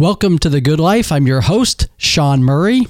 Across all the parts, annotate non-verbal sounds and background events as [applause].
Welcome to The Good Life. I'm your host, Sean Murray.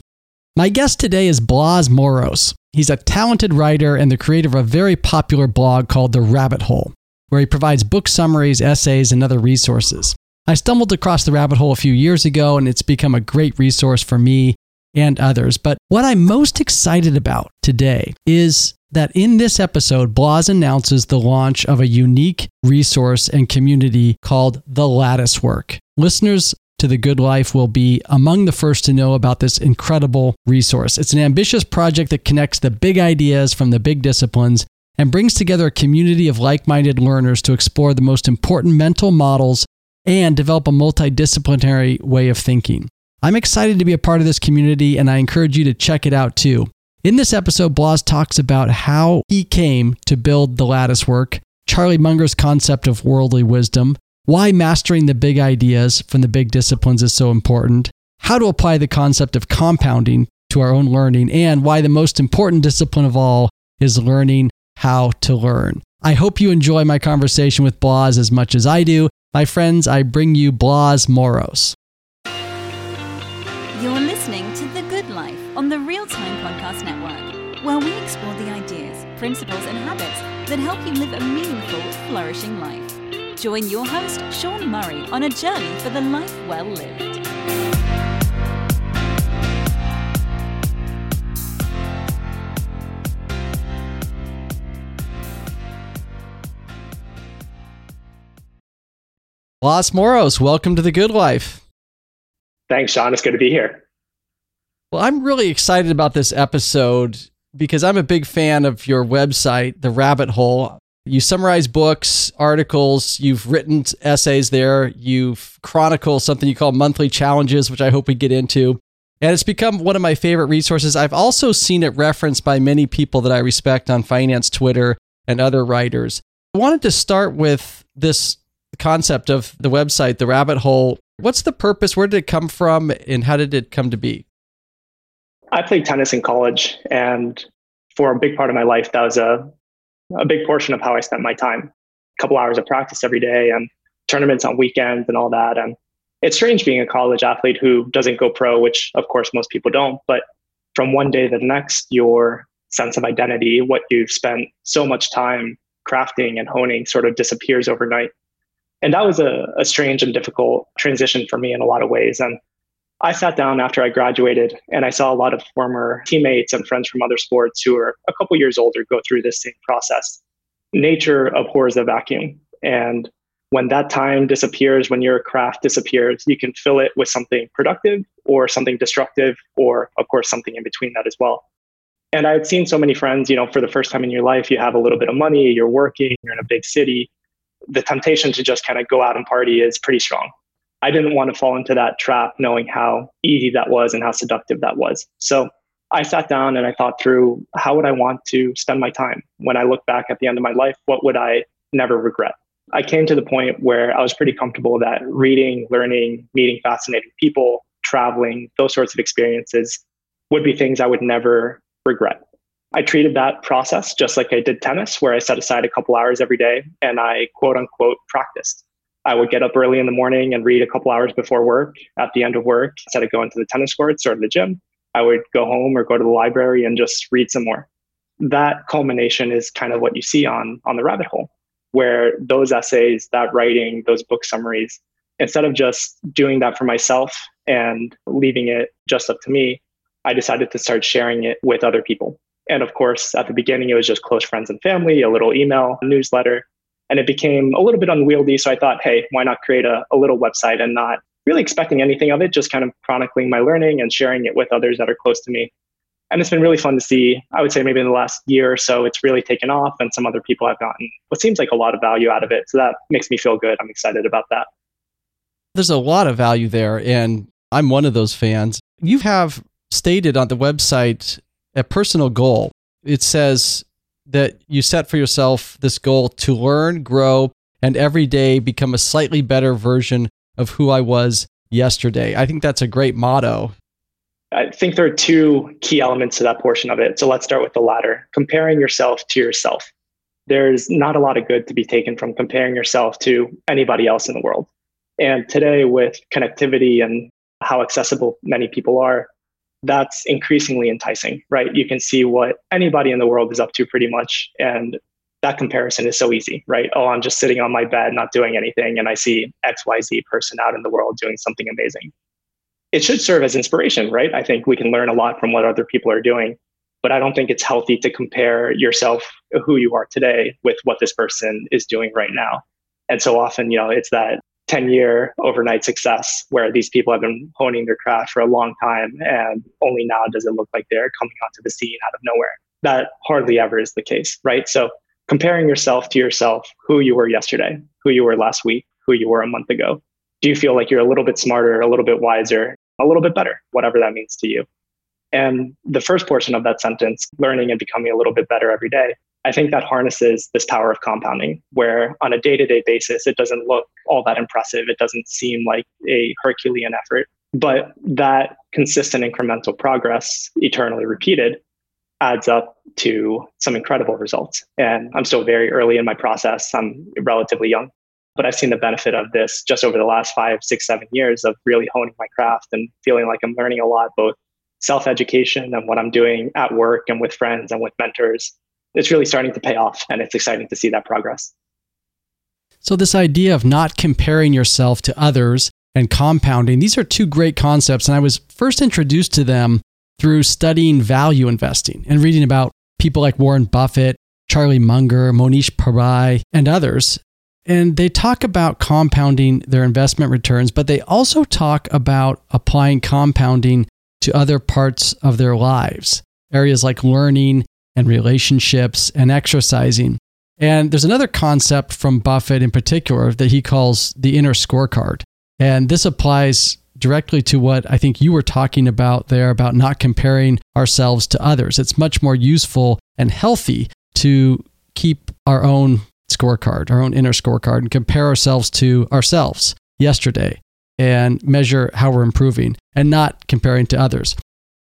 My guest today is Blas Moros. He's a talented writer and the creator of a very popular blog called The Rabbit Hole, where he provides book summaries, essays, and other resources. I stumbled across The Rabbit Hole a few years ago, and it's become a great resource for me and others. But what I'm most excited about today is that in this episode, Blas announces the launch of a unique resource and community called The Lattice Work. Listeners to the good life will be among the first to know about this incredible resource. It's an ambitious project that connects the big ideas from the big disciplines and brings together a community of like minded learners to explore the most important mental models and develop a multidisciplinary way of thinking. I'm excited to be a part of this community and I encourage you to check it out too. In this episode, Blas talks about how he came to build the lattice work, Charlie Munger's concept of worldly wisdom, why mastering the big ideas from the big disciplines is so important, how to apply the concept of compounding to our own learning, and why the most important discipline of all is learning how to learn. I hope you enjoy my conversation with Blas as much as I do. My friends, I bring you Blas Moros. You're listening to The Good Life on the Real Time Podcast Network, where we explore the ideas, principles, and habits that help you live a meaningful, flourishing life. Join your host, Sean Murray, on a journey for the life well lived. Blas Moros, welcome to the Good Life. Thanks, Sean. It's good to be here. Well, I'm really excited about this episode because I'm a big fan of your website, The Rabbit Hole. You summarize books, articles, you've written essays there, you've chronicled something you call monthly challenges, which I hope we get into. And it's become one of my favorite resources. I've also seen it referenced by many people that I respect on finance Twitter and other writers. I wanted to start with this concept of the website, The Rabbit Hole. What's the purpose? Where did it come from? And how did it come to be? I played tennis in college. And for a big part of my life, that was a a big portion of how I spent my time. A couple hours of practice every day and tournaments on weekends and all that. And it's strange being a college athlete who doesn't go pro, which of course most people don't. But from one day to the next, your sense of identity, what you've spent so much time crafting and honing, sort of disappears overnight. And that was a, a strange and difficult transition for me in a lot of ways. And I sat down after I graduated and I saw a lot of former teammates and friends from other sports who are a couple years older go through this same process. Nature abhors a vacuum. And when that time disappears, when your craft disappears, you can fill it with something productive or something destructive, or of course, something in between that as well. And I had seen so many friends, you know, for the first time in your life, you have a little bit of money, you're working, you're in a big city. The temptation to just kind of go out and party is pretty strong. I didn't want to fall into that trap knowing how easy that was and how seductive that was. So I sat down and I thought through how would I want to spend my time? When I look back at the end of my life, what would I never regret? I came to the point where I was pretty comfortable that reading, learning, meeting fascinating people, traveling, those sorts of experiences would be things I would never regret. I treated that process just like I did tennis, where I set aside a couple hours every day and I quote unquote practiced. I would get up early in the morning and read a couple hours before work. At the end of work, instead of going to the tennis courts or the gym, I would go home or go to the library and just read some more. That culmination is kind of what you see on on the rabbit hole, where those essays, that writing, those book summaries, instead of just doing that for myself and leaving it just up to me, I decided to start sharing it with other people. And of course, at the beginning, it was just close friends and family, a little email, newsletter and it became a little bit unwieldy. So I thought, hey, why not create a, a little website and not really expecting anything of it, just kind of chronicling my learning and sharing it with others that are close to me. And it's been really fun to see. I would say maybe in the last year or so, it's really taken off, and some other people have gotten what seems like a lot of value out of it. So that makes me feel good. I'm excited about that. There's a lot of value there, and I'm one of those fans. You have stated on the website a personal goal. It says that you set for yourself this goal to learn, grow, and every day become a slightly better version of who I was yesterday. I think that's a great motto. I think there are two key elements to that portion of it. So let's start with the latter comparing yourself to yourself. There's not a lot of good to be taken from comparing yourself to anybody else in the world. And today, with connectivity and how accessible many people are, that's increasingly enticing, right? You can see what anybody in the world is up to pretty much. And that comparison is so easy, right? Oh, I'm just sitting on my bed, not doing anything, and I see XYZ person out in the world doing something amazing. It should serve as inspiration, right? I think we can learn a lot from what other people are doing, but I don't think it's healthy to compare yourself, who you are today, with what this person is doing right now. And so often, you know, it's that 10 year overnight success where these people have been honing their craft for a long time and only now does it look like they're coming onto the scene out of nowhere. That hardly ever is the case, right? So comparing yourself to yourself, who you were yesterday, who you were last week, who you were a month ago. Do you feel like you're a little bit smarter, a little bit wiser, a little bit better, whatever that means to you? And the first portion of that sentence, learning and becoming a little bit better every day, I think that harnesses this power of compounding, where on a day to day basis, it doesn't look all that impressive. It doesn't seem like a Herculean effort, but that consistent incremental progress, eternally repeated, adds up to some incredible results. And I'm still very early in my process. I'm relatively young, but I've seen the benefit of this just over the last five, six, seven years of really honing my craft and feeling like I'm learning a lot, both self education and what I'm doing at work and with friends and with mentors. It's really starting to pay off, and it's exciting to see that progress. So, this idea of not comparing yourself to others and compounding, these are two great concepts. And I was first introduced to them through studying value investing and reading about people like Warren Buffett, Charlie Munger, Mohnish Pabrai, and others. And they talk about compounding their investment returns, but they also talk about applying compounding to other parts of their lives, areas like learning and relationships and exercising. And there's another concept from Buffett in particular that he calls the inner scorecard. And this applies directly to what I think you were talking about there about not comparing ourselves to others. It's much more useful and healthy to keep our own scorecard, our own inner scorecard, and compare ourselves to ourselves yesterday and measure how we're improving and not comparing to others.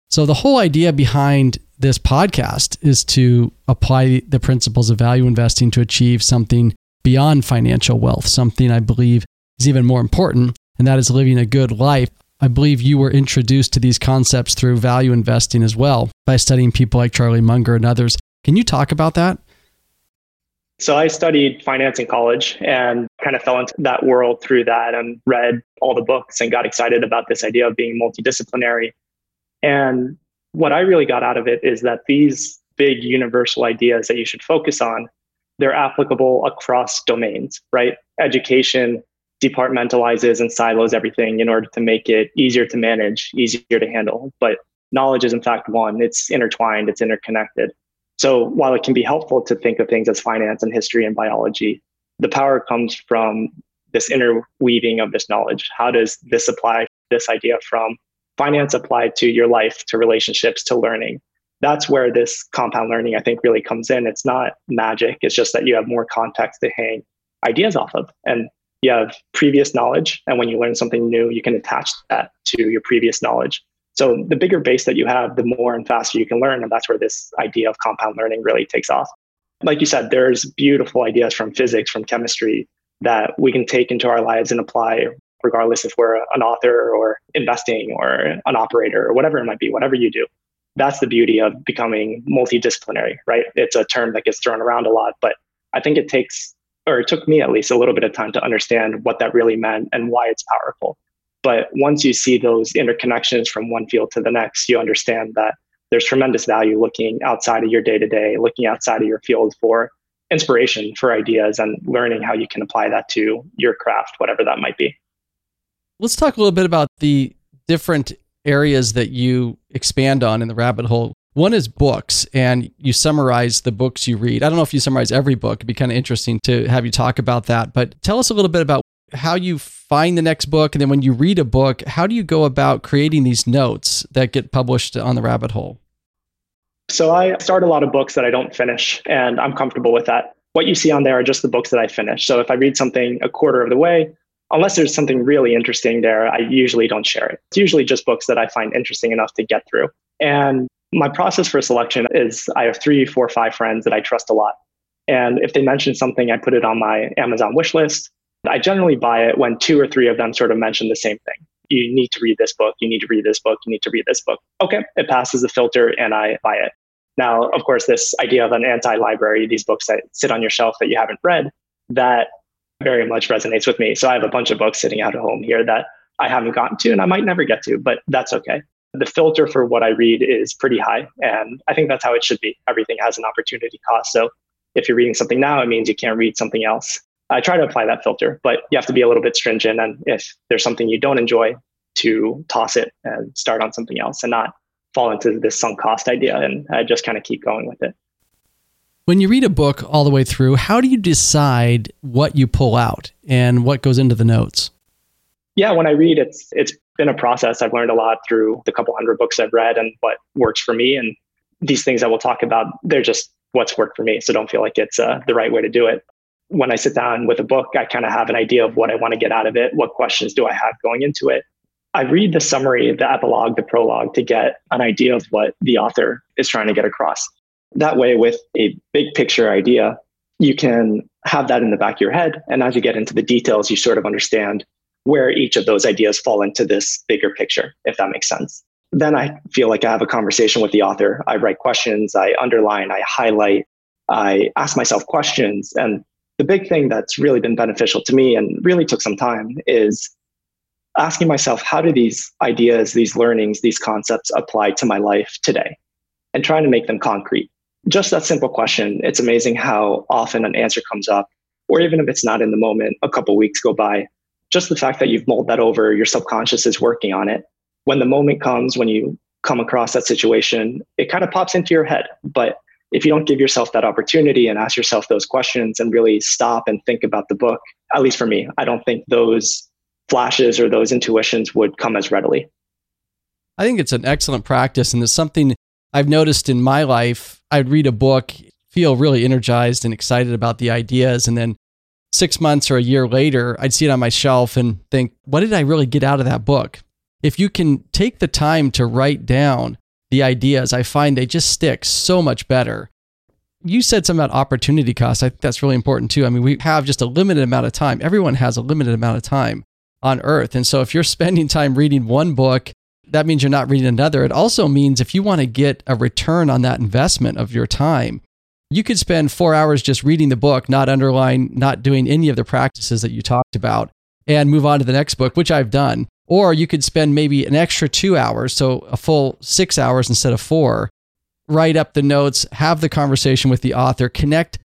So, the whole idea behind this podcast is to apply the principles of value investing to achieve something beyond financial wealth, something I believe is even more important, and that is living a good life. I believe you were introduced to these concepts through value investing as well by studying people like Charlie Munger and others. Can you talk about that? So I studied finance in college and kind of fell into that world through that and read all the books and got excited about this idea of being multidisciplinary. And what I really got out of it is that these big universal ideas that you should focus on, they're applicable across domains, right? Education, departmentalizes and silos everything in order to make it easier to manage, easier to handle. But knowledge is in fact one, it's intertwined, it's interconnected. So while it can be helpful to think of things as finance and history and biology, the power comes from this interweaving of this knowledge. How does this apply, this idea from finance applied to your life, to relationships, to learning? That's where this compound learning, I think, really comes in. It's not magic, it's just that you have more context to hang ideas off of. And you have previous knowledge and when you learn something new you can attach that to your previous knowledge so the bigger base that you have the more and faster you can learn and that's where this idea of compound learning really takes off like you said there's beautiful ideas from physics from chemistry that we can take into our lives and apply regardless if we're an author or investing or an operator or whatever it might be whatever you do that's the beauty of becoming multidisciplinary right it's a term that gets thrown around a lot but i think it takes or it took me at least a little bit of time to understand what that really meant and why it's powerful. But once you see those interconnections from one field to the next, you understand that there's tremendous value looking outside of your day to day, looking outside of your field for inspiration, for ideas, and learning how you can apply that to your craft, whatever that might be. Let's talk a little bit about the different areas that you expand on in the rabbit hole one is books, and you summarize the books you read. I don't know if you summarize every book. It'd be kind of interesting to have you talk about that. But tell us a little bit about how you find the next book. And then when you read a book, how do you go about creating these notes that get published on the rabbit hole? So I start a lot of books that I don't finish, and I'm comfortable with that. What you see on there are just the books that I finish. So if I read something a quarter of the way, unless there's something really interesting there, I usually don't share it. It's usually just books that I find interesting enough to get through. And my process for selection is I have three, four, five friends that I trust a lot. And if they mention something, I put it on my Amazon wish list. I generally buy it when two or three of them sort of mention the same thing. You need to read this book. You need to read this book. You need to read this book. Okay, it passes the filter and I buy it. Now, of course, this idea of an anti library, these books that sit on your shelf that you haven't read, that very much resonates with me. So I have a bunch of books sitting out at home here that I haven't gotten to and I might never get to, but that's okay. The filter for what I read is pretty high. And I think that's how it should be. Everything has an opportunity cost. So if you're reading something now, it means you can't read something else. I try to apply that filter, but you have to be a little bit stringent. And if there's something you don't enjoy, to toss it and start on something else and not fall into this sunk cost idea and I just kind of keep going with it. When you read a book all the way through, how do you decide what you pull out and what goes into the notes? Yeah, when I read, it's it's been a process. I've learned a lot through the couple hundred books I've read and what works for me. And these things I will talk about, they're just what's worked for me. So don't feel like it's uh, the right way to do it. When I sit down with a book, I kind of have an idea of what I want to get out of it. What questions do I have going into it? I read the summary, the epilogue, the prologue to get an idea of what the author is trying to get across. That way, with a big picture idea, you can have that in the back of your head. And as you get into the details, you sort of understand where each of those ideas fall into this bigger picture, if that makes sense. Then I feel like I have a conversation with the author. I write questions, I underline, I highlight, I ask myself questions. And the big thing that's really been beneficial to me and really took some time is asking myself, how do these ideas, these learnings, these concepts apply to my life today? And trying to make them concrete. Just that simple question. It's amazing how often an answer comes up, or even if it's not in the moment, a couple weeks go by. Just the fact that you've mulled that over, your subconscious is working on it. When the moment comes, when you come across that situation, it kind of pops into your head. But if you don't give yourself that opportunity and ask yourself those questions and really stop and think about the book, at least for me, I don't think those flashes or those intuitions would come as readily. I think it's an excellent practice, and it's something I've noticed in my life. I'd read a book, feel really energized and excited about the ideas, and then six months or a year later, I'd see it on my shelf and think, what did I really get out of that book? If you can take the time to write down the ideas, I find they just stick so much better. You said something about opportunity cost. I think that's really important too. I mean, we have just a limited amount of time. Everyone has a limited amount of time on earth. And so if you're [laughs] spending time reading one book, that means you're not reading another. It also means if you want to get a return on that investment of your time, you could spend four hours just reading the book, not underline, not doing any of the practices that you talked about, and move on to the next book, which I've done. Or you could spend maybe an extra two hours, so a full six hours instead of four, write up the notes, have the conversation with the author, connect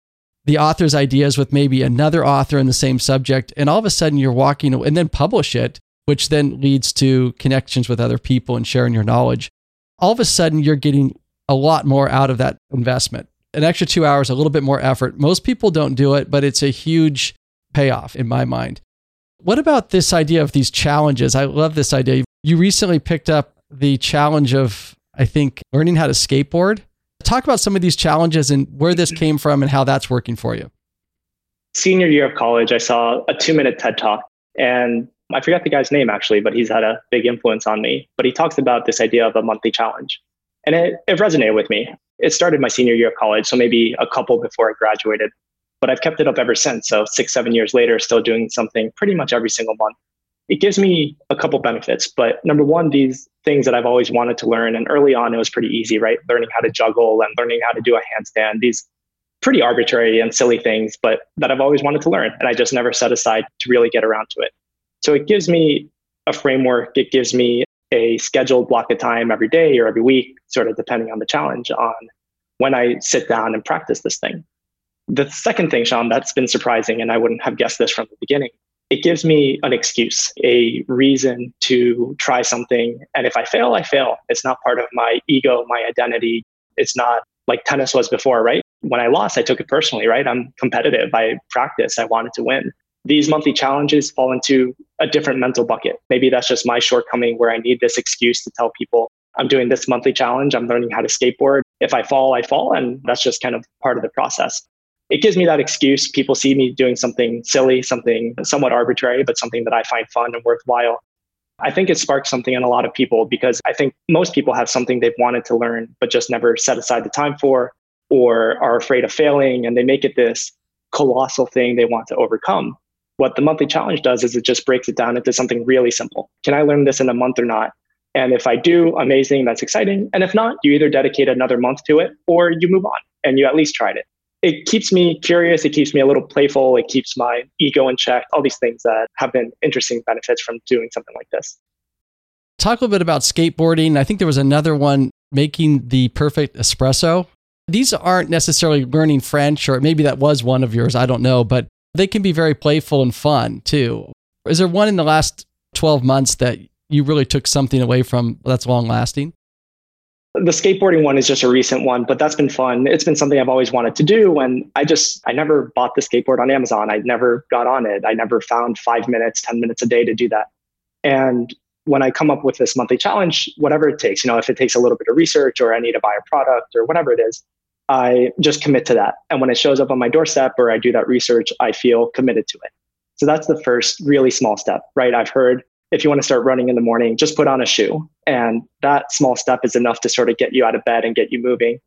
the author's ideas with maybe another author in the same subject, and all of a sudden you're walking and then publish it, which then leads to connections with other people and sharing your knowledge. All of a sudden you're getting a lot more out of that investment. An extra two hours, a little bit more effort. Most people don't do it, but it's a huge payoff in my mind. What about this idea of these challenges? I love this idea. You recently picked up the challenge of, I think, learning how to skateboard. Talk about some of these challenges and where this mm-hmm. came from and how that's working for you. Senior year of college, I saw a two minute TED talk, and I forgot the guy's name actually, but he's had a big influence on me. But he talks about this idea of a monthly challenge, and it, it resonated with me. It started my senior year of college, so maybe a couple before I graduated, but I've kept it up ever since. So six, seven years later, still doing something pretty much every single month it gives me a couple benefits. But number one, these things that I've always wanted to learn. And early on, it was pretty easy, right? Learning how to juggle and learning how to do a handstand, these pretty arbitrary and silly things, but that I've always wanted to learn. And I just never set aside to really get around to it. So it gives me a framework. It gives me a scheduled block of time every day or every week, sort of depending on the challenge on when I sit down and practice this thing. The second thing, Sean, that's been surprising, and I wouldn't have guessed this from the beginning, it gives me an excuse, a reason to try something. And if I fail, I fail. It's not part of my ego, my identity. It's not like tennis was before, right? When I lost, I took it personally, right? I'm competitive. I practice. I wanted to win. These monthly challenges fall into a different mental bucket. Maybe that's just my shortcoming where I need this excuse to tell people I'm doing this monthly challenge. I'm learning how to skateboard. If I fall, I fall. And that's just kind of part of the process it gives me that excuse. People see me doing something silly, something somewhat arbitrary, but something that I find fun and worthwhile. I think it sparks something in a lot of people because I think most people have something they've wanted to learn, but just never set aside the time for, or are afraid of failing, and they make it this colossal thing they want to overcome. What the monthly challenge does is it just breaks it down into something really simple. Can I learn this in a month or not? And if I do, amazing, that's exciting. And if not, you either dedicate another month to it or you move on and you at least tried it. It keeps me curious. It keeps me a little playful. It keeps my ego in check. All these things that have been interesting benefits from doing something like this. Talk a little bit about skateboarding. I think there was another one making the perfect espresso. These aren't necessarily learning French, or maybe that was one of yours. I don't know, but they can be very playful and fun too. Is there one in the last 12 months that you really took something away from that's long lasting? The skateboarding one is just a recent one, but that's been fun. It's been something I've always wanted to do. And I just, I never bought the skateboard on Amazon. I never got on it. I never found five minutes, 10 minutes a day to do that. And when I come up with this monthly challenge, whatever it takes, you know, if it takes a little bit of research or I need to buy a product or whatever it is, I just commit to that. And when it shows up on my doorstep or I do that research, I feel committed to it. So that's the first really small step, right? I've heard if you want to start running in the morning, just put on a shoe. And that small step is enough to sort of get you out of bed and get you moving.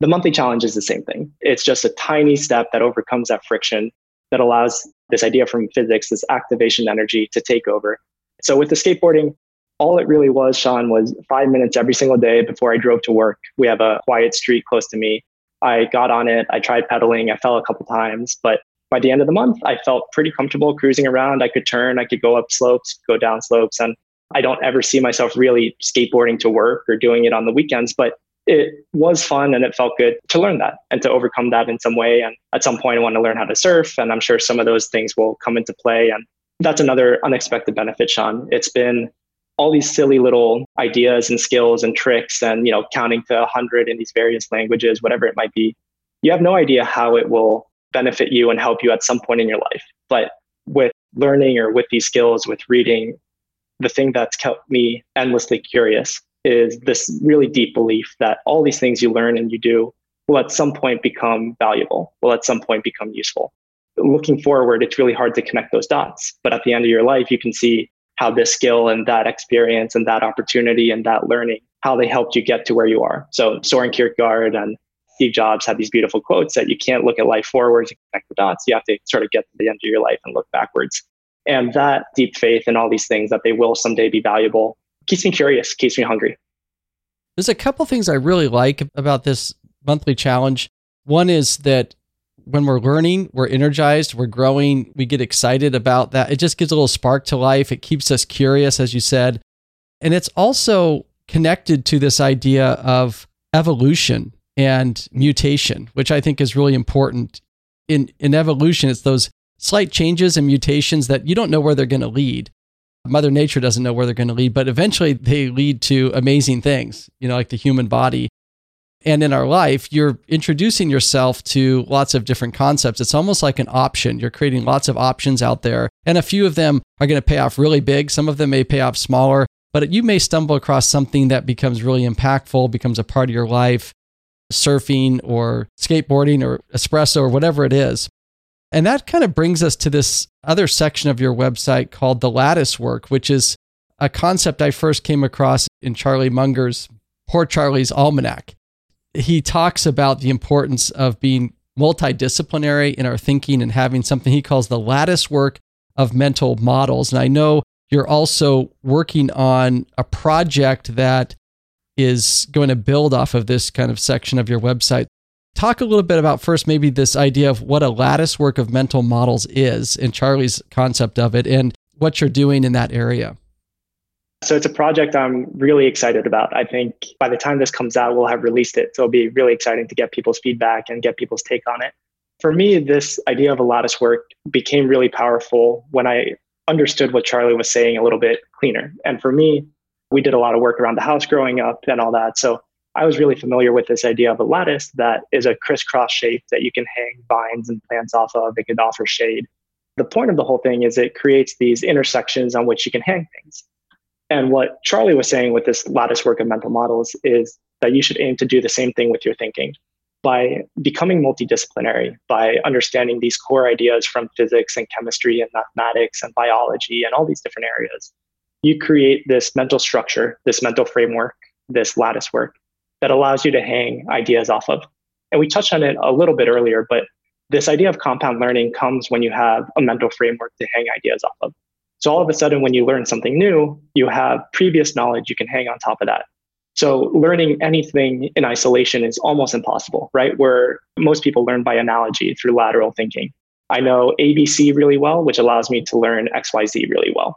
The monthly challenge is the same thing. It's just a tiny step that overcomes that friction that allows this idea from physics, this activation energy to take over. So with the skateboarding, all it really was, Sean, was five minutes every single day before I drove to work. We have a quiet street close to me. I got on it. I tried pedaling. I fell a couple times, but by the end of the month, I felt pretty comfortable cruising around. I could turn, I could go up slopes, go down slopes. And I don't ever see myself really skateboarding to work or doing it on the weekends, but it was fun and it felt good to learn that and to overcome that in some way. And at some point, I want to learn how to surf. And I'm sure some of those things will come into play. And that's another unexpected benefit, Sean. It's been all these silly little ideas and skills and tricks and you know counting to 100 in these various languages whatever it might be you have no idea how it will benefit you and help you at some point in your life. But with learning or with these skills with reading the thing that's kept me endlessly curious is this really deep belief that all these things you learn and you do will at some point become valuable will at some point become useful. Looking forward it's really hard to connect those dots but at the end of your life you can see how this skill and that experience and that opportunity and that learning, how they helped you get to where you are. So Soren Kierkegaard and Steve Jobs had these beautiful quotes that you can't look at life forwards and connect the dots. You have to sort of get to the end of your life and look backwards. And that deep faith in all these things that they will someday be valuable keeps me curious, keeps me hungry. There's a couple things I really like about this monthly challenge. One is that when we're learning, we're energized, we're growing, we get excited about that. It just gives a little spark to life. It keeps us curious, as you said. And it's also connected to this idea of evolution and mutation, which I think is really important. In, in evolution, it's those slight changes and mutations that you don't know where they're going to lead. Mother Nature doesn't know where they're going to lead, but eventually they lead to amazing things, you know, like the human body and in our life, you're introducing yourself to lots of different concepts. It's almost like an option. You're creating lots of options out there, and a few of them are going to pay off really big. Some of them may pay off smaller, but you may stumble across something that becomes really impactful, becomes a part of your life, surfing or skateboarding or espresso or whatever it is. And that kind of brings us to this other section of your website called the lattice work, which is a concept I first came across in Charlie Munger's Poor Charlie's Almanac he talks about the importance of being multidisciplinary in our thinking and having something he calls the lattice work of mental models. And I know you're also working on a project that is going to build off of this kind of section of your website. Talk a little bit about first, maybe this idea of what a lattice work of mental models is and Charlie's concept of it and what you're doing in that area. So it's a project I'm really excited about. I think by the time this comes out, we'll have released it. So it'll be really exciting to get people's feedback and get people's take on it. For me, this idea of a lattice work became really powerful when I understood what Charlie was saying a little bit cleaner. And for me, we did a lot of work around the house growing up and all that. So I was really familiar with this idea of a lattice that is a crisscross shape that you can hang vines and plants off of. It could offer shade. The point of the whole thing is it creates these intersections on which you can hang things. And what Charlie was saying with this lattice work of mental models is that you should aim to do the same thing with your thinking by becoming multidisciplinary, by understanding these core ideas from physics and chemistry and mathematics and biology and all these different areas. You create this mental structure, this mental framework, this lattice work that allows you to hang ideas off of. And we touched on it a little bit earlier, but This idea of compound learning comes when you have a mental framework to hang ideas off of. So all of a sudden, when you learn something new, you have previous knowledge you can hang on top of that. So learning anything in isolation is almost impossible, right? Where most people learn by analogy through lateral thinking. I know ABC really well, which allows me to learn XYZ really well.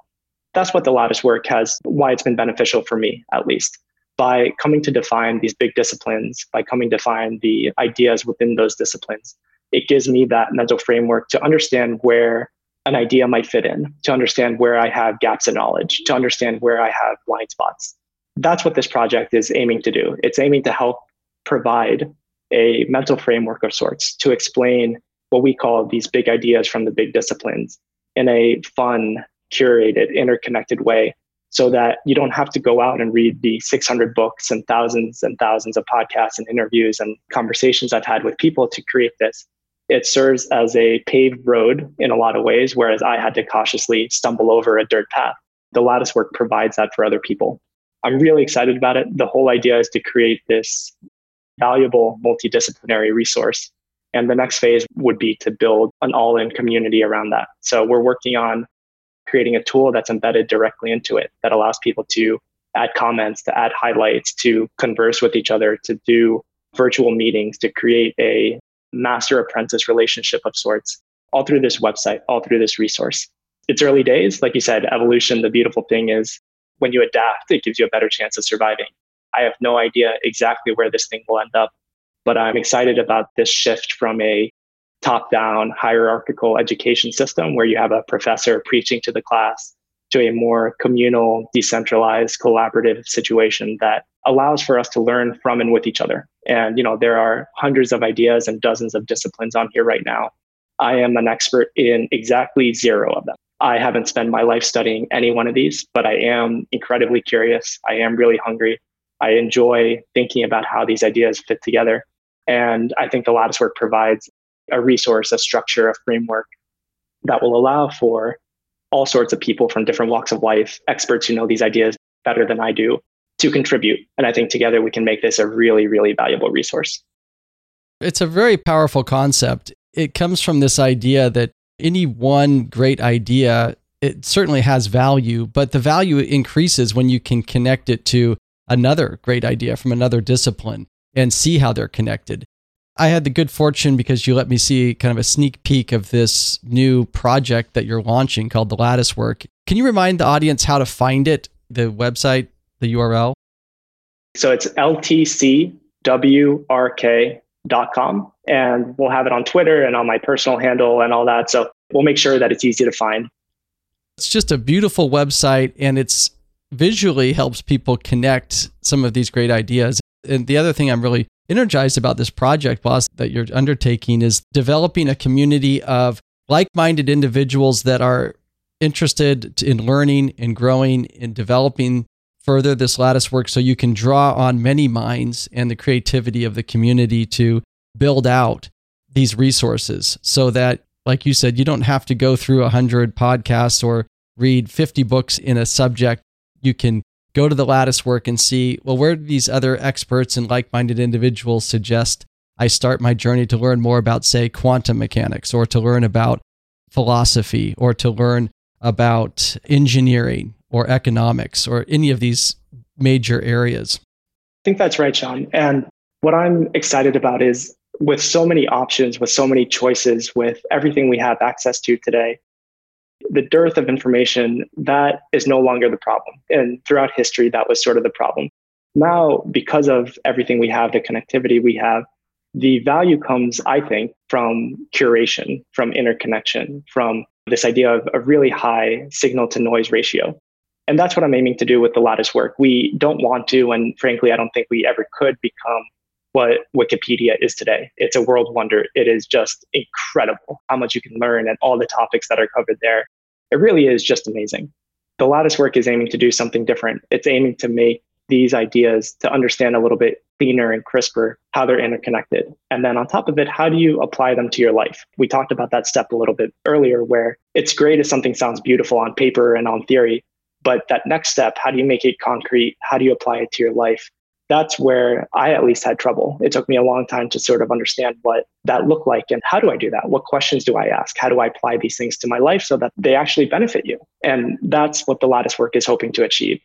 That's what the lattice work has, why it's been beneficial for me, at least. By coming to define these big disciplines, by coming to define the ideas within those disciplines, it gives me that mental framework to understand where an idea might fit in, to understand where I have gaps in knowledge, to understand where I have blind spots. That's what this project is aiming to do. It's aiming to help provide a mental framework of sorts to explain what we call these big ideas from the big disciplines in a fun, curated, interconnected way so that you don't have to go out and read the 600 books and thousands and thousands of podcasts and interviews and conversations I've had with people to create this it serves as a paved road in a lot of ways, whereas I had to cautiously stumble over a dirt path. The lattice work provides that for other people. I'm really excited about it. The whole idea is to create this valuable multidisciplinary resource. And the next phase would be to build an all in community around that. So we're working on creating a tool that's embedded directly into it that allows people to add comments, to add highlights, to converse with each other, to do virtual meetings, to create a master apprentice relationship of sorts, all through this website, all through this resource. It's early days. Like you said, evolution, the beautiful thing is when you adapt, it gives you a better chance of surviving. I have no idea exactly where this thing will end up, but I'm excited about this shift from a top down hierarchical education system where you have a professor preaching to the class to a more communal, decentralized, collaborative situation that allows for us to learn from and with each other. And, you know, there are hundreds of ideas and dozens of disciplines on here right now. I am an expert in exactly zero of them. I haven't spent my life studying any one of these, but I am incredibly curious. I am really hungry. I enjoy thinking about how these ideas fit together. And I think the lattice work provides a resource, a structure, a framework that will allow for all sorts of people from different walks of life, experts who know these ideas better than I do, to contribute. And I think together we can make this a really, really valuable resource. It's a very powerful concept. It comes from this idea that any one great idea, it certainly has value, but the value increases when you can connect it to another great idea from another discipline and see how they're connected. I had the good fortune because you let me see kind of a sneak peek of this new project that you're launching called the Lattice Work. Can you remind the audience how to find it, the website, the URL? So it's ltcwrk.com. And we'll have it on Twitter and on my personal handle and all that. So we'll make sure that it's easy to find. It's just a beautiful website and it's visually helps people connect some of these great ideas. And the other thing I'm really energized about this project, Blas, that you're undertaking is developing a community of like minded individuals that are interested in learning and growing and developing further this lattice work so you can draw on many minds and the creativity of the community to build out these resources so that like you said you don't have to go through 100 podcasts or read 50 books in a subject. You can go to the lattice work and see, well, where do these other experts and like minded individuals suggest I start my journey to learn more about, say, quantum mechanics or to learn about philosophy or to learn about engineering or economics or any of these major areas? I think that's right, Sean. And what I'm excited about is with so many options, with so many choices, with everything we have access to today, the dearth of information, that is no longer the problem. And throughout history, that was sort of the problem. Now, because of everything we have, the connectivity we have, the value comes, I think, from curation, from interconnection, from this idea of a really high signal to noise ratio. And that's what I'm aiming to do with the lattice work. We don't want to, and frankly, I don't think we ever could become what Wikipedia is today. It's a world wonder. It is just incredible how much you can learn and all the topics that are covered there. It really is just amazing. The lattice work is aiming to do something different. It's aiming to make these ideas to understand a little bit cleaner and crisper how they're interconnected. And then on top of it, how do you apply them to your life? We talked about that step a little bit earlier, where it's great if something sounds beautiful on paper and on theory, but that next step, how do you make it concrete? How do you apply it to your life? that's where I at least had trouble. It took me a long time to sort of understand what that looked like and how do I do that? What questions do I ask? How do I apply these things to my life so that they actually benefit you? And that's what the lattice work is hoping to achieve.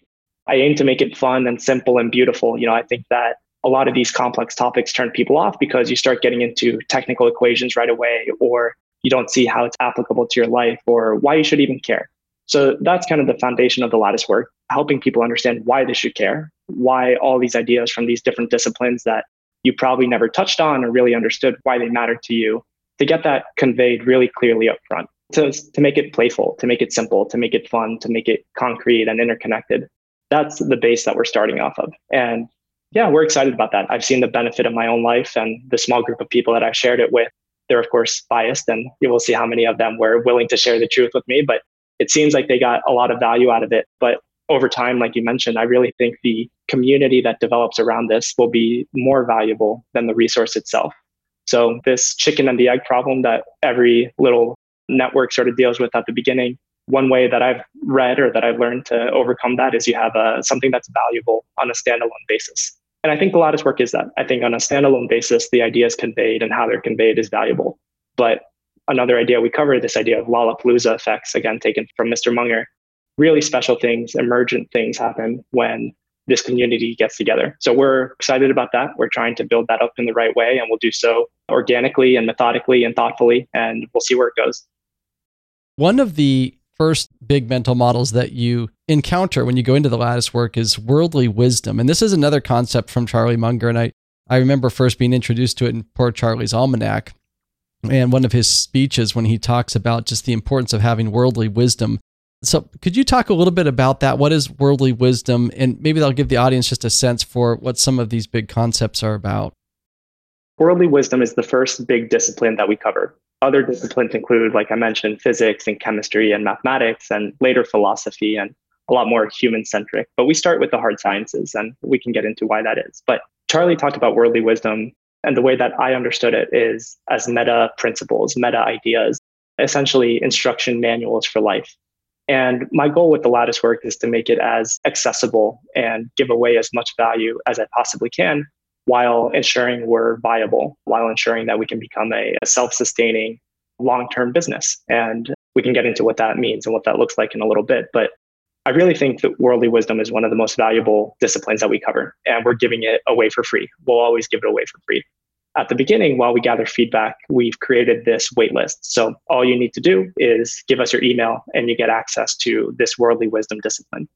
I aim to make it fun and simple and beautiful. You know, I think that a lot of these complex topics turn people off because you start getting into technical equations right away or you don't see how it's applicable to your life or why you should even care. So that's kind of the foundation of the lattice work, helping people understand why they should care, why all these ideas from these different disciplines that you probably never touched on or really understood why they matter to you, to get that conveyed really clearly up front, to, to make it playful, to make it simple, to make it fun, to make it concrete and interconnected. That's the base that we're starting off of. And yeah, we're excited about that. I've seen the benefit of my own life and the small group of people that I've shared it with. They're, of course, biased, and you will see how many of them were willing to share the truth with me. But it seems like they got a lot of value out of it. But over time, like you mentioned, I really think the community that develops around this will be more valuable than the resource itself. So, this chicken and the egg problem that every little network sort of deals with at the beginning, one way that I've read or that I've learned to overcome that is you have a, uh, something that's valuable on a standalone basis. And I think the lattice work is that. I think on a standalone basis, the ideas conveyed and how they're conveyed is valuable. But another idea we covered, this idea of Lollapalooza effects, again, taken from Mr. Munger. Really special things, emergent things happen when this community gets together. So we're excited about that. We're trying to build that up in the right way, and we'll do so organically and methodically and thoughtfully, and we'll see where it goes. One of the first big mental models that you encounter when you go into the lattice work is worldly wisdom. And this is another concept from Charlie Munger. And I, I remember first being introduced to it in Poor Charlie's Almanac and one of his speeches when he talks about just the importance of having worldly wisdom. So, could you talk a little bit about that? What is worldly wisdom? And maybe that'll give the audience just a sense for what some of these big concepts are about. Worldly wisdom is the first big discipline that we cover. Other disciplines include, like I mentioned, physics and chemistry and mathematics, and later philosophy and a lot more human centric. But we start with the hard sciences, and we can get into why that is. But Charlie talked about worldly wisdom and the way that I understood it is as meta principles, meta ideas, essentially instruction manuals for life. And my goal with the lattice work is to make it as accessible and give away as much value as I possibly can while ensuring we're viable, while ensuring that we can become a, a self sustaining long term business. And we can get into what that means and what that looks like in a little bit. But I really think that worldly wisdom is one of the most valuable disciplines that we cover, and we're giving it away for free. We'll always give it away for free at the beginning, while we gather feedback, we've created this waitlist. So all you need to do is give us your email and you get access to this worldly wisdom discipline.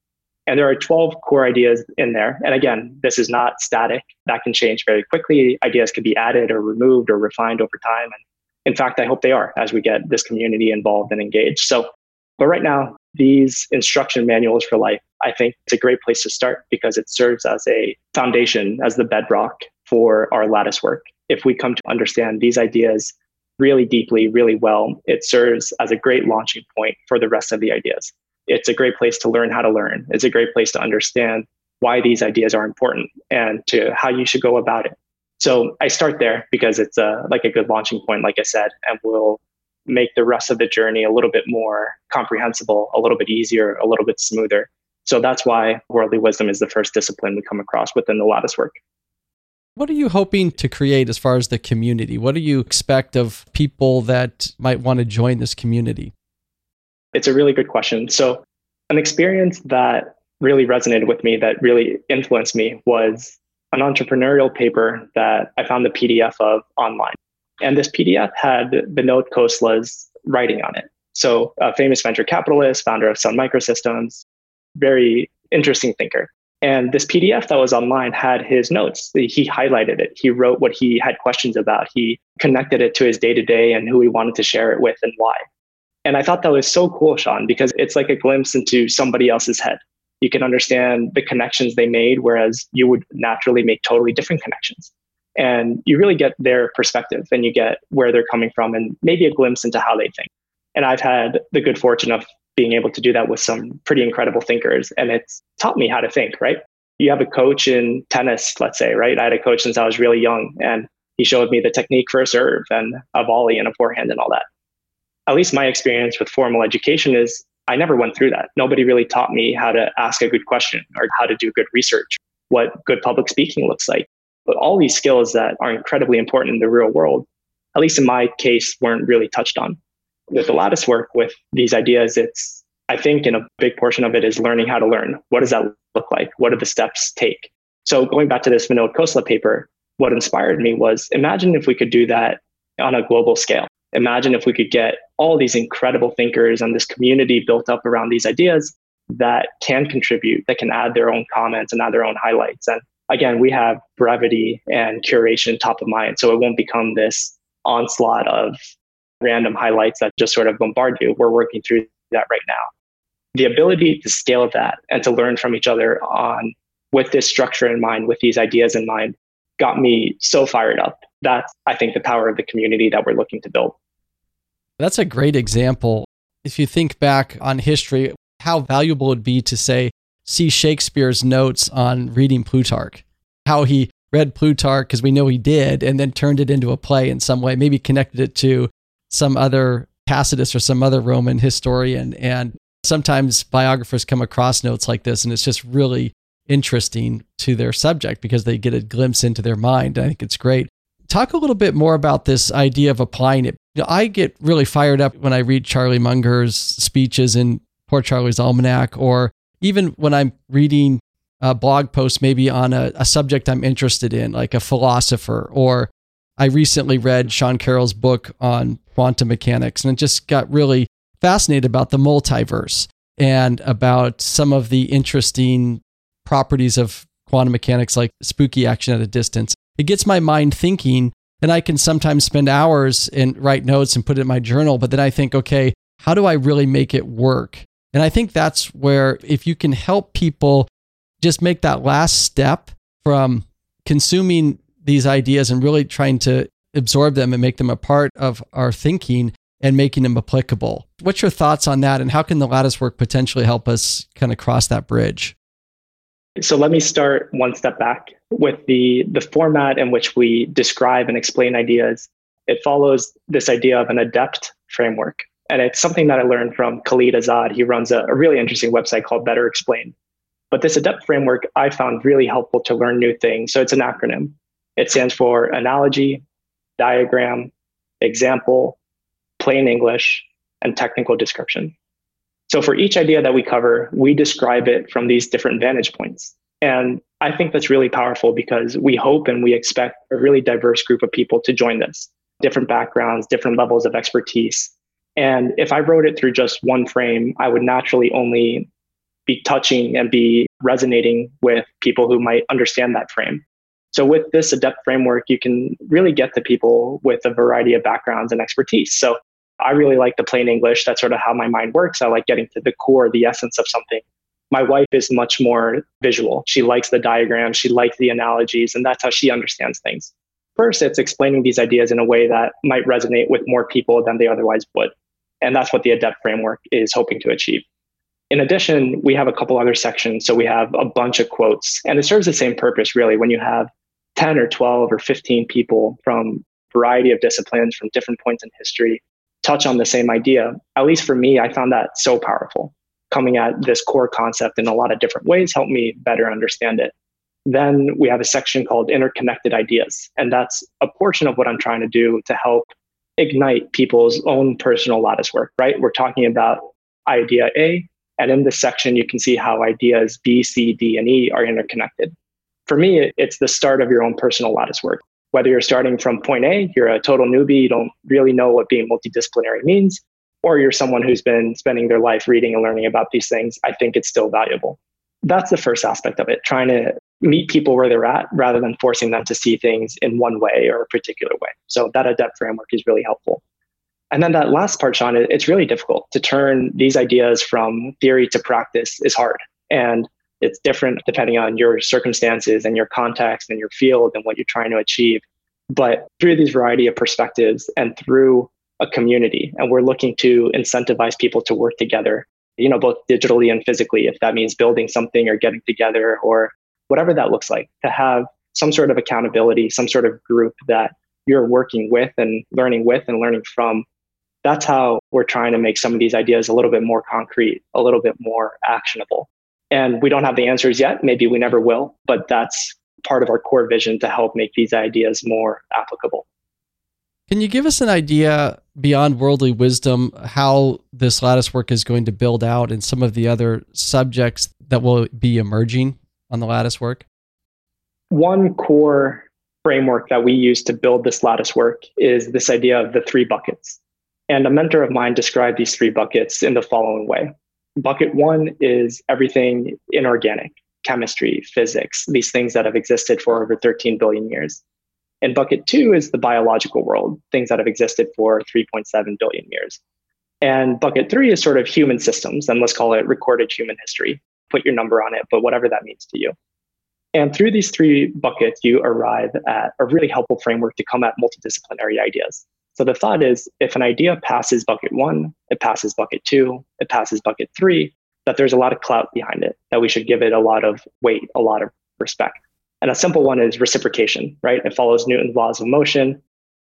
And there are 12 core ideas in there. And again, this is not static. That can change very quickly. Ideas can be added or removed or refined over time. And in fact, I hope they are as we get this community involved and engaged. So, but right now, these instruction manuals for life, I think it's a great place to start because it serves as a foundation, as the bedrock for our lattice work if we come to understand these ideas really deeply, really well, it serves as a great launching point for the rest of the ideas. It's a great place to learn how to learn. It's a great place to understand why these ideas are important and to how you should go about it. So I start there because it's a, like a good launching point, like I said, and will make the rest of the journey a little bit more comprehensible, a little bit easier, a little bit smoother. So that's why worldly wisdom is the first discipline we come across within the lattice work. What are you hoping to create as far as the community? What do you expect of people that might want to join this community? It's a really good question. So, an experience that really resonated with me, that really influenced me, was an entrepreneurial paper that I found the PDF of online. And this PDF had Vinod Khosla's writing on it. So, a famous venture capitalist, founder of Sun Microsystems, very interesting thinker. And this PDF that was online had his notes. He highlighted it. He wrote what he had questions about. He connected it to his day to day and who he wanted to share it with and why. And I thought that was so cool, Sean, because it's like a glimpse into somebody else's head. You can understand the connections they made, whereas you would naturally make totally different connections. And you really get their perspective and you get where they're coming from and maybe a glimpse into how they think. And I've had the good fortune of being able to do that with some pretty incredible thinkers. And it's taught me how to think, right? You have a coach in tennis, let's say, right? I had a coach since I was really young, and he showed me the technique for a serve and a volley and a forehand and all that. At least my experience with formal education is I never went through that. Nobody really taught me how to ask a good question or how to do good research. what good public speaking looks like. But all these skills that are incredibly important in the real world, at least in my case, weren't really touched on. With the lattice work, with these ideas, it's, I think, in a big portion of it is learning how to learn. What does that look like? What do the steps take? So going back to this Vinod Khosla paper, what inspired me was imagine if we could do that on a global scale. Imagine if we could get all these incredible thinkers and this community built up around these ideas that can contribute, that can add their own comments and add their own highlights. And again, we have brevity and curation top of mind. So it won't become this onslaught of random highlights that just sort of bombard you. We're working through that right now. The ability to scale that and to learn from each other on with this structure in mind, with these ideas in mind, got me so fired up. That's, I think, the power of the community that we're looking to build. That's a great example. If you think back on history, how valuable it would be to say, see Shakespeare's notes on reading Plutarch, how he read Plutarch, because we know he did, and then turned it into a play in some way, maybe connected it to some other Tacitus or some other Roman historian. And sometimes biographers come across notes like this, and it's just really interesting to their subject because they get a glimpse into their mind. I think it's great. Talk a little bit more about this idea of applying it. You know, I get really fired up when I read Charlie Munger's speeches in Poor Charlie's Almanack, or even when I'm reading a blog post maybe on a, a subject I'm interested in, like a philosopher, or I recently read Sean Carroll's book on quantum mechanics and it just got really fascinated about the multiverse and about some of the interesting properties of quantum mechanics like spooky action at a distance. It gets my mind thinking, and I can sometimes spend hours and write notes and put it in my journal. But then I think, okay, how do I really make it work? And I think that's where if you can help people just make that last step from consuming these ideas and really trying to absorb them and make them a part of our thinking and making them applicable. What's your thoughts on that? And how can the lattice work potentially help us kind of cross that bridge? So let me start one step back with the, the format in which we describe and explain ideas. It follows this idea of an adept framework. And it's something that I learned from Kalid Azad. He runs a, a really interesting website called Better Explained. But this adept framework I found really helpful to learn new things. So it's an acronym. It stands for analogy, diagram, example, plain English, and technical description. So for each idea that we cover, we describe it from these different vantage points. And I think that's really powerful because we hope and we expect a really diverse group of people to join this, different backgrounds, different levels of expertise. And if I wrote it through just one frame, I would naturally only be touching and be resonating with people who might understand that frame. So with this adept framework, you can really get to people with a variety of backgrounds and expertise. So I really like the plain English. That's sort of how my mind works. I like getting to the core, the essence of something. My wife is much more visual. She likes the diagrams, she likes the analogies, and that's how she understands things. First, it's explaining these ideas in a way that might resonate with more people than they otherwise would. And that's what the ADEPT framework is hoping to achieve. In addition, we have a couple other sections. So we have a bunch of quotes, and it serves the same purpose really when you have 10 or 12 or 15 people from variety of disciplines from different points in history touch on the same idea. At least for me, I found that so powerful. Coming at this core concept in a lot of different ways helped me better understand it. Then we have a section called interconnected ideas. And that's a portion of what I'm trying to do to help ignite people's own personal lattice work, right? We're talking about idea A. And in this section, you can see how ideas B, C, D, and E are interconnected. For me, it's the start of your own personal lattice work whether you're starting from point A, you're a total newbie, you don't really know what being multidisciplinary means, or you're someone who's been spending their life reading and learning about these things, I think it's still valuable. That's the first aspect of it, trying to meet people where they're at rather than forcing them to see things in one way or a particular way. So that adept framework is really helpful. And then that last part, Sean, it's really difficult to turn these ideas from theory to practice is hard. And it's different depending on your circumstances and your context and your field and what you're trying to achieve. But through these variety of perspectives and through a community, and we're looking to incentivize people to work together, you know, both digitally and physically, if that means building something or getting together or whatever that looks like, to have some sort of accountability, some sort of group that you're working with and learning with and learning from. That's how we're trying to make some of these ideas a little bit more concrete, a little bit more actionable And we don't have the answers yet. Maybe we never will, but that's part of our core vision to help make these ideas more applicable. Can you give us an idea beyond worldly wisdom how this lattice work is going to build out and some of the other subjects that will be emerging on the lattice work? One core framework that we use to build this lattice work is this idea of the three buckets. And a mentor of mine described these three buckets in the following way. Bucket one is everything inorganic, chemistry, physics, these things that have existed for over 13 billion years. And bucket two is the biological world, things that have existed for 3.7 billion years. And bucket three is sort of human systems, and let's call it recorded human history. Put your number on it, but whatever that means to you. And through these three buckets, you arrive at a really helpful framework to come at multidisciplinary ideas. So the thought is if an idea passes bucket one, it passes bucket two, it passes bucket three, that there's a lot of clout behind it, that we should give it a lot of weight, a lot of respect. And a simple one is reciprocation, right? It follows Newton's laws of motion.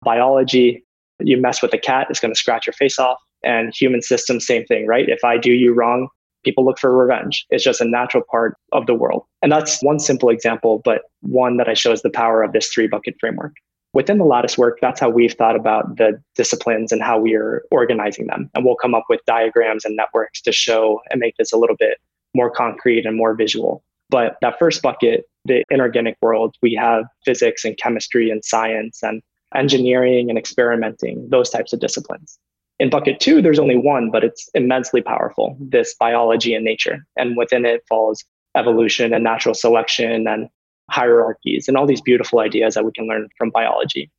Biology, you mess with a cat, it's going to scratch your face off. And human systems, same thing, right? If I do you wrong, people look for revenge. It's just a natural part of the world. And that's one simple example, but one that I shows the power of this three bucket framework. Within the lattice work, that's how we've thought about the disciplines and how we are organizing them. And we'll come up with diagrams and networks to show and make this a little bit more concrete and more visual. But that first bucket, the inorganic world, we have physics and chemistry and science and engineering and experimenting, those types of disciplines. In bucket two, there's only one, but it's immensely powerful this biology and nature. And within it falls evolution and natural selection and hierarchies and all these beautiful ideas that we can learn from biology.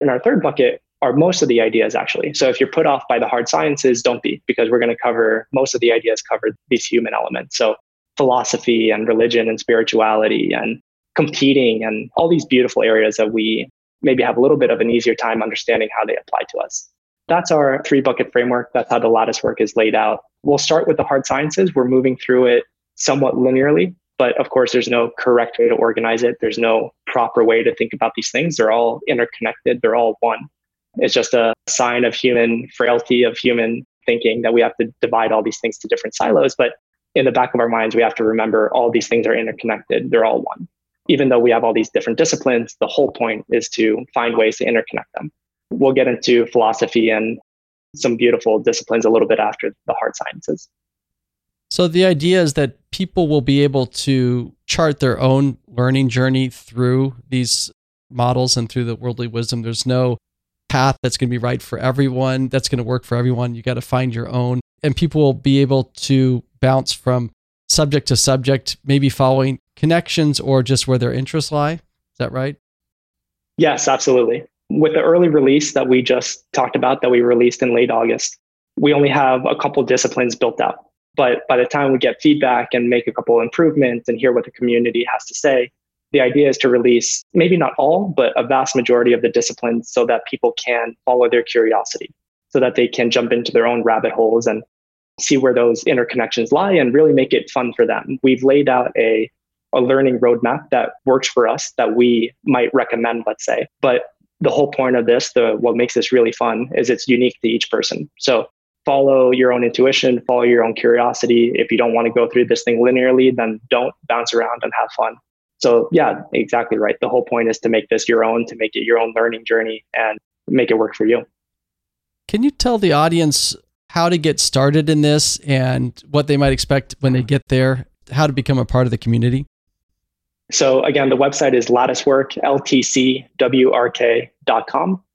In our third bucket are most of the ideas actually. So if you're put off by the hard sciences, don't be, because we're going to cover most of the ideas cover these human elements. So philosophy and religion and spirituality and competing and all these beautiful areas that we maybe have a little bit of an easier time understanding how they apply to us. That's our three bucket framework. That's how the lattice work is laid out. We'll start with the hard sciences. We're moving through it somewhat linearly, but of course, there's no correct way to organize it. There's no proper way to think about these things. They're all interconnected, they're all one. It's just a sign of human frailty, of human thinking that we have to divide all these things to different silos. But in the back of our minds, we have to remember all these things are interconnected, they're all one. Even though we have all these different disciplines, the whole point is to find ways to interconnect them. We'll get into philosophy and some beautiful disciplines a little bit after the hard sciences. So the idea is that people will be able to chart their own learning journey through these models and through the worldly wisdom. There's no path that's going to be right for everyone, that's going to work for everyone. You got to find your own. And people will be able to bounce from subject to subject, maybe following connections or just where their interests lie. Is that right? Yes, absolutely. With the early release that we just talked about, that we released in late August, we only have a couple disciplines built out. But by the time we get feedback and make a couple improvements and hear what the community has to say, the idea is to release maybe not all, but a vast majority of the disciplines so that people can follow their curiosity, so that they can jump into their own rabbit holes and see where those interconnections lie and really make it fun for them. We've laid out a, a learning roadmap that works for us that we might recommend, let's say. But the whole point of this, the what makes this really fun is it's unique to each person. So follow your own intuition, follow your own curiosity. If you don't want to go through this thing linearly, then don't bounce around and have fun. So yeah, exactly right. The whole point is to make this your own, to make it your own learning journey and make it work for you. Can you tell the audience how to get started in this and what they might expect when they get there, how to become a part of the community? So again, the website is latticework, ltcwrk.com.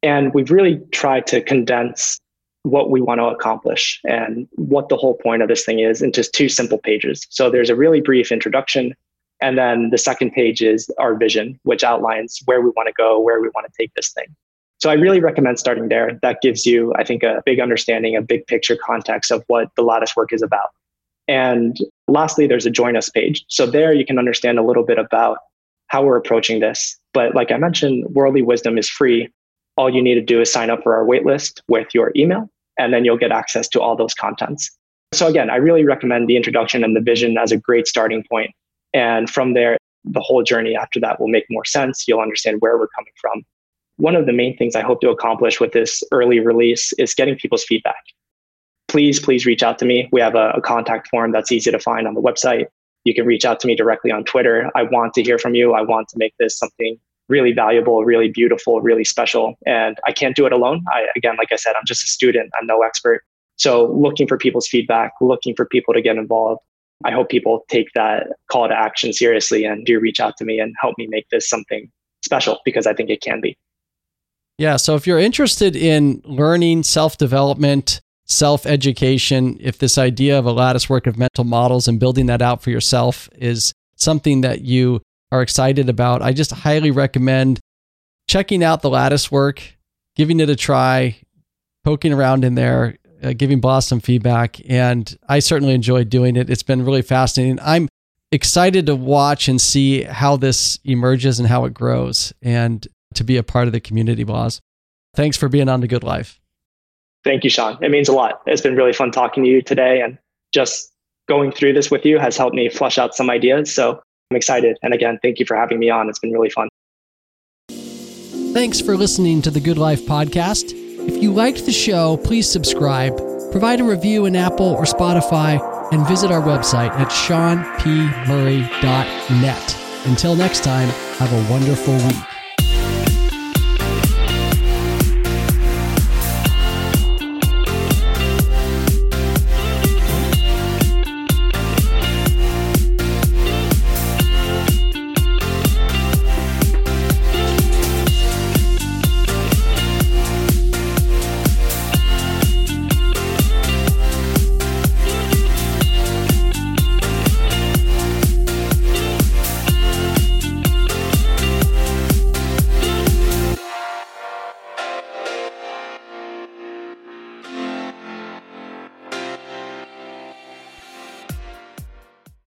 And we've really tried to condense what we want to accomplish and what the whole point of this thing is into two simple pages. So there's a really brief introduction. And then the second page is our vision, which outlines where we want to go, where we want to take this thing. So I really recommend starting there. That gives you, I think, a big understanding, a big picture context of what the lattice work is about. And lastly, there's a join us page. So there you can understand a little bit about how we're approaching this. But like I mentioned, Worldly Wisdom is free. All you need to do is sign up for our waitlist with your email, and then you'll get access to all those contents. So again, I really recommend the introduction and the vision as a great starting point. And from there, the whole journey after that will make more sense. You'll understand where we're coming from one of the main things I hope to accomplish with this early release is getting people's feedback. Please, please reach out to me. We have a, a, contact form that's easy to find on the website. You can reach out to me directly on Twitter. I want to hear from you. I want to make this something really valuable, really beautiful, really special. And I can't do it alone. I, again, like I said, I'm just a student, I'm no expert. So looking for people's feedback, looking for people to get involved. I hope people take that call to action seriously and do reach out to me and help me make this something special because I think it can be. Yeah. So if you're interested in learning, self development, self education, if this idea of a lattice work of mental models and building that out for yourself is something that you are excited about, I just highly recommend checking out the lattice work, giving it a try, poking around in there, uh, giving Blas some feedback. And I certainly enjoyed doing it. It's been really fascinating. I'm excited to watch and see how this emerges and how it grows and to be a part of the community, Blas. Thanks for being on The Good Life. Thank you, Sean. It means a lot. It's been really fun talking to you today. And just going through this with you has helped me flush out some ideas. So I'm excited. And again, thank you for having me on. It's been really fun. Thanks for listening to the Good Life podcast. If you liked the show, please subscribe, provide a review in Apple or Spotify, and visit our website at seanpmurray.net. Until next time, have a wonderful week.